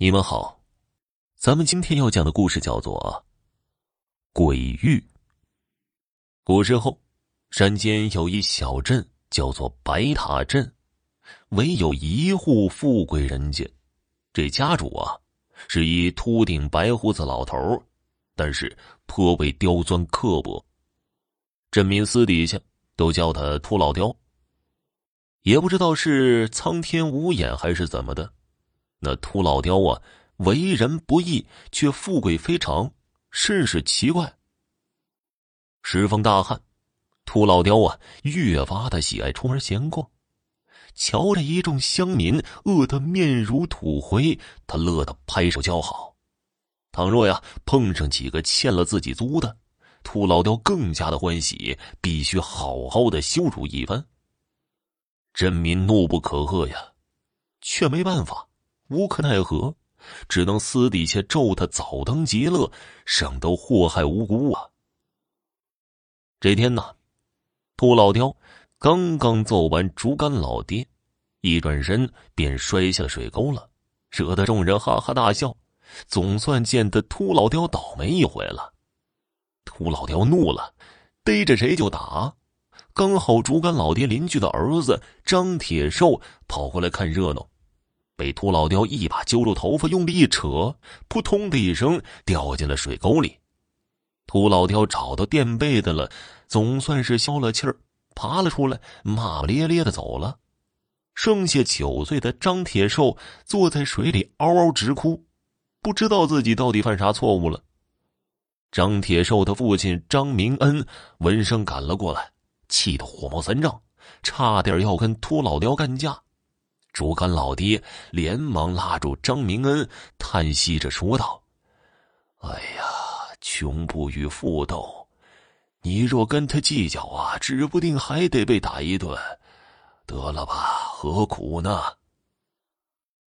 你们好，咱们今天要讲的故事叫做《鬼域》。古时候，山间有一小镇，叫做白塔镇，唯有一户富贵人家。这家主啊，是一秃顶白胡子老头但是颇为刁钻刻薄。镇民私底下都叫他秃老刁。也不知道是苍天无眼还是怎么的。那秃老刁啊，为人不义，却富贵非常，甚是奇怪。时逢大旱，秃老刁啊，越发的喜爱出门闲逛。瞧着一众乡民饿得面如土灰，他乐得拍手叫好。倘若呀碰上几个欠了自己租的，秃老刁更加的欢喜，必须好好的羞辱一番。镇民怒不可遏呀，却没办法。无可奈何，只能私底下咒他早登极乐，省得祸害无辜啊。这天呢，秃老刁刚刚揍完竹竿老爹，一转身便摔下水沟了，惹得众人哈哈大笑。总算见得秃老刁倒霉一回了。秃老刁怒了，逮着谁就打。刚好竹竿老爹邻居的儿子张铁寿跑过来看热闹。被秃老刁一把揪住头发，用力一扯，扑通的一声掉进了水沟里。秃老刁找到垫背的了，总算是消了气儿，爬了出来，骂骂咧咧的走了。剩下九岁的张铁寿坐在水里嗷嗷直哭，不知道自己到底犯啥错误了。张铁寿的父亲张明恩闻声赶了过来，气得火冒三丈，差点要跟秃老刁干架。竹竿老爹连忙拉住张明恩，叹息着说道：“哎呀，穷不与富斗，你若跟他计较啊，指不定还得被打一顿。得了吧，何苦呢？”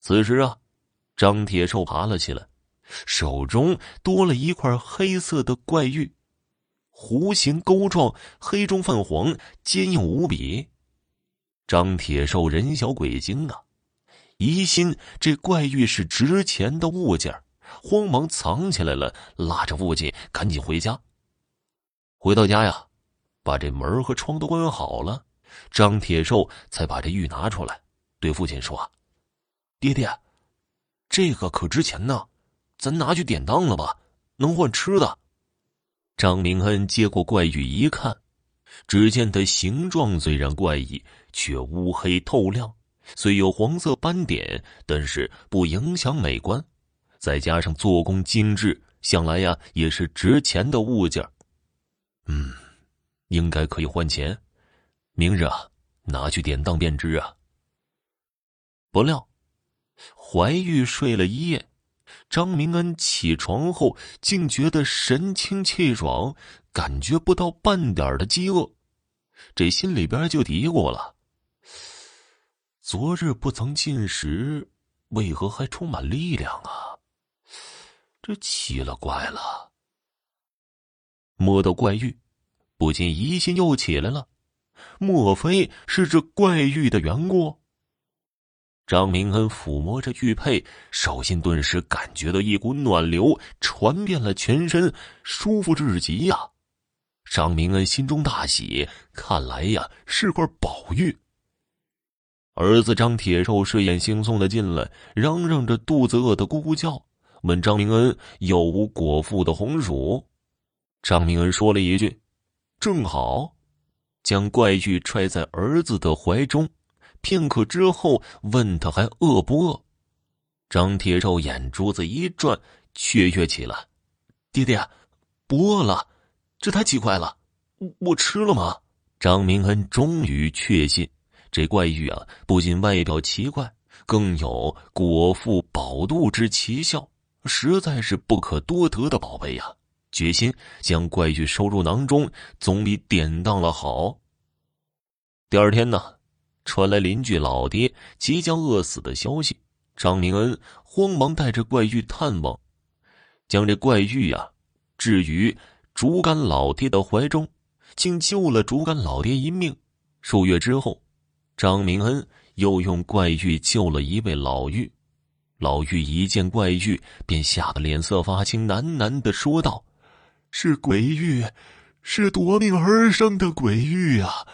此时啊，张铁兽爬了起来，手中多了一块黑色的怪玉，弧形钩状，黑中泛黄，坚硬无比。张铁寿人小鬼精啊，疑心这怪玉是值钱的物件，慌忙藏起来了，拉着父亲赶紧回家。回到家呀，把这门和窗都关好了，张铁寿才把这玉拿出来，对父亲说：“爹爹，这个可值钱呢，咱拿去典当了吧，能换吃的。”张明恩接过怪玉一看。只见它形状虽然怪异，却乌黑透亮，虽有黄色斑点，但是不影响美观。再加上做工精致，想来呀也是值钱的物件。嗯，应该可以换钱。明日啊，拿去典当便知啊。不料，怀玉睡了一夜，张明恩起床后竟觉得神清气爽。感觉不到半点的饥饿，这心里边就嘀咕了：昨日不曾进食，为何还充满力量啊？这奇了怪了。摸到怪玉，不禁疑心又起来了，莫非是这怪玉的缘故？张明恩抚摸着玉佩，手心顿时感觉到一股暖流传遍了全身，舒服至极呀！张明恩心中大喜，看来呀是块宝玉。儿子张铁寿睡眼惺忪的进来，嚷嚷着肚子饿得咕咕叫，问张明恩有无果腹的红薯。张明恩说了一句：“正好。”将怪玉揣在儿子的怀中，片刻之后问他还饿不饿。张铁寿眼珠子一转，雀跃起来：“爹爹，不饿了。”这太奇怪了，我我吃了吗？张明恩终于确信，这怪玉啊，不仅外表奇怪，更有果腹饱肚之奇效，实在是不可多得的宝贝呀！决心将怪玉收入囊中，总比典当了好。第二天呢，传来邻居老爹即将饿死的消息，张明恩慌忙带着怪玉探望，将这怪玉呀置于。竹竿老爹的怀中，竟救了竹竿老爹一命。数月之后，张明恩又用怪玉救了一位老妪。老妪一见怪玉，便吓得脸色发青，喃喃的说道：“是鬼玉，是夺命而生的鬼玉啊！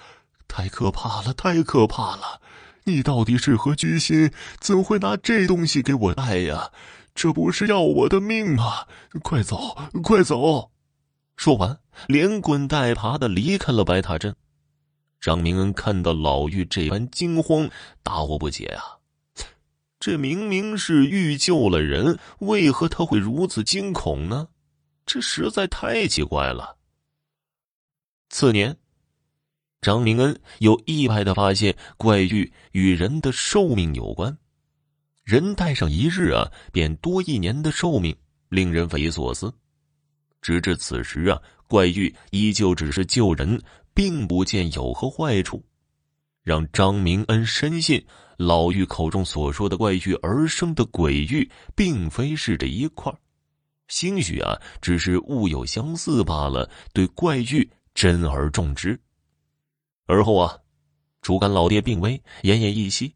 太可怕了，太可怕了！你到底是何居心？怎会拿这东西给我带呀？这不是要我的命吗？快走，快走！”说完，连滚带爬的离开了白塔镇。张明恩看到老妪这般惊慌，大惑不解啊。这明明是玉救了人，为何他会如此惊恐呢？这实在太奇怪了。次年，张明恩又意外的发现怪玉与人的寿命有关，人戴上一日啊，便多一年的寿命，令人匪夷所思。直至此时啊，怪玉依旧只是救人，并不见有何坏处。让张明恩深信老妪口中所说的怪玉而生的鬼玉，并非是这一块兴许啊，只是物有相似罢了。对怪玉珍而重之。而后啊，竹竿老爹病危，奄奄一息，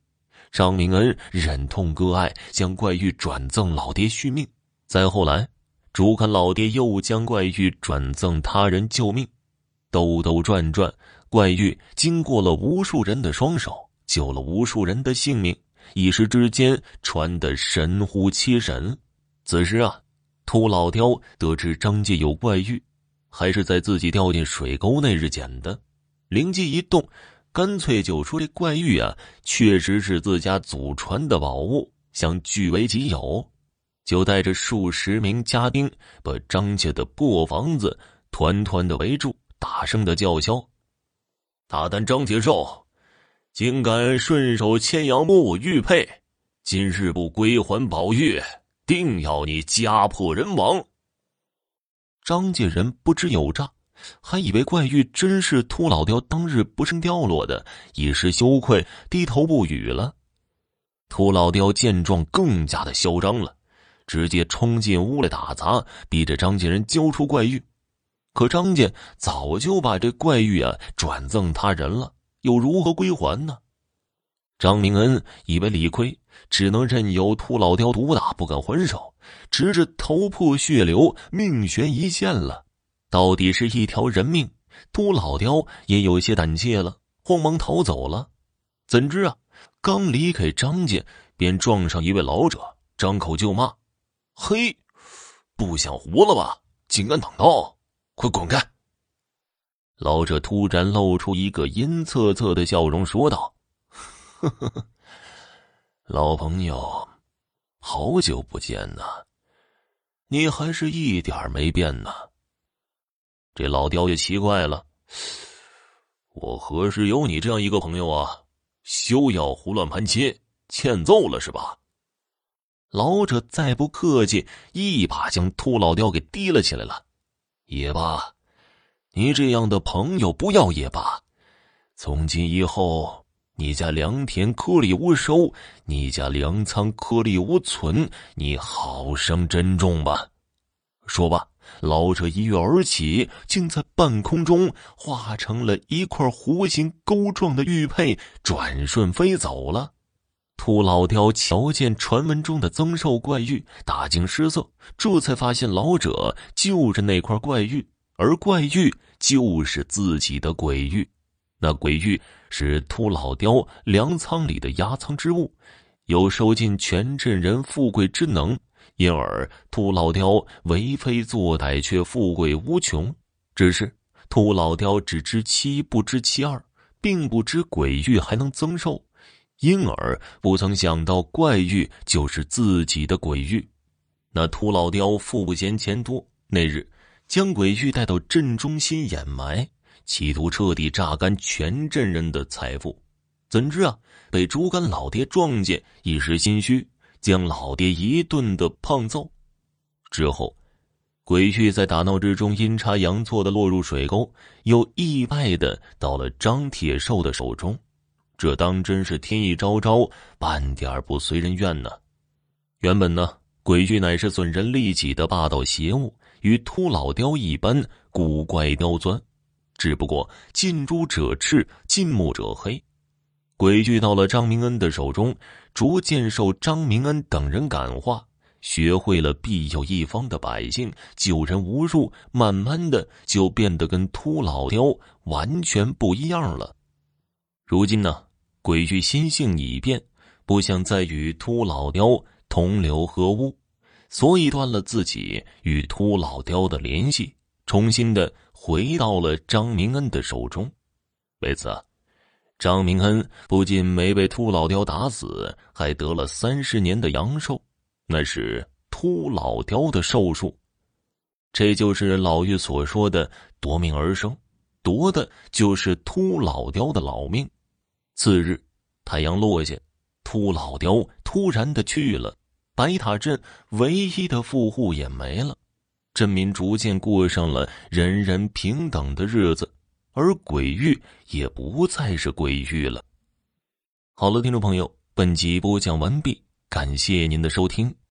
张明恩忍痛割爱，将怪玉转赠老爹续命。再后来，竹竿老爹又将怪玉转赠他人救命。兜兜转转。怪玉经过了无数人的双手，救了无数人的性命，一时之间传得神乎其神。此时啊，秃老雕得知张介有怪玉，还是在自己掉进水沟那日捡的，灵机一动，干脆就说这怪玉啊，确实是自家祖传的宝物，想据为己有，就带着数十名家丁把张家的破房子团团的围住，大声的叫嚣。大胆张铁寿，竟敢顺手牵羊摸我玉佩，今日不归还宝玉，定要你家破人亡！张家人不知有诈，还以为怪玉真是秃老雕当日不慎掉落的，一时羞愧，低头不语了。秃老雕见状，更加的嚣张了，直接冲进屋来打砸，逼着张家人交出怪玉。可张家早就把这怪玉啊转赠他人了，又如何归还呢？张明恩以为理亏，只能任由秃老雕毒打，不敢还手，直至头破血流，命悬一线了。到底是一条人命，秃老雕也有些胆怯了，慌忙逃走了。怎知啊，刚离开张家，便撞上一位老者，张口就骂：“嘿，不想活了吧？竟敢挡道！”快滚开！老者突然露出一个阴恻恻的笑容，说道：“呵呵呵，老朋友，好久不见呐，你还是一点没变呢。”这老雕就奇怪了：“我何时有你这样一个朋友啊？休要胡乱攀亲，欠揍了是吧？”老者再不客气，一把将秃老雕给提了起来了。也罢，你这样的朋友不要也罢。从今以后，你家良田颗粒无收，你家粮仓颗粒无存，你好生珍重吧。说罢，老者一跃而起，竟在半空中化成了一块弧形钩状的玉佩，转瞬飞走了。秃老雕瞧见传闻中的增寿怪玉，大惊失色，这才发现老者就是那块怪玉，而怪玉就是自己的鬼玉。那鬼玉是秃老雕粮仓里的压仓之物，有收尽全镇人富贵之能，因而秃老雕为非作歹，却富贵无穷。只是秃老雕只知其一，不知其二，并不知鬼玉还能增寿。因而不曾想到怪玉就是自己的鬼玉，那秃老雕富不嫌钱多，那日将鬼玉带到镇中心掩埋，企图彻底榨干全镇人的财富。怎知啊，被竹竿老爹撞见，一时心虚，将老爹一顿的胖揍。之后，鬼玉在打闹之中阴差阳错的落入水沟，又意外的到了张铁寿的手中。这当真是天意昭昭，半点不随人愿呢。原本呢，鬼玉乃是损人利己的霸道邪物，与秃老雕一般古怪刁钻。只不过近朱者赤，近墨者黑。鬼玉到了张明恩的手中，逐渐受张明恩等人感化，学会了庇佑一方的百姓，救人无数，慢慢的就变得跟秃老雕完全不一样了。如今呢，鬼玉心性已变，不想再与秃老雕同流合污，所以断了自己与秃老雕的联系，重新的回到了张明恩的手中。为此。张明恩不仅没被秃老雕打死，还得了三十年的阳寿，那是秃老雕的寿数。这就是老妪所说的“夺命而生”，夺的就是秃老雕的老命。次日，太阳落下，秃老雕突然的去了，白塔镇唯一的富户也没了，镇民逐渐过上了人人平等的日子。而鬼域也不再是鬼域了。好了，听众朋友，本集播讲完毕，感谢您的收听。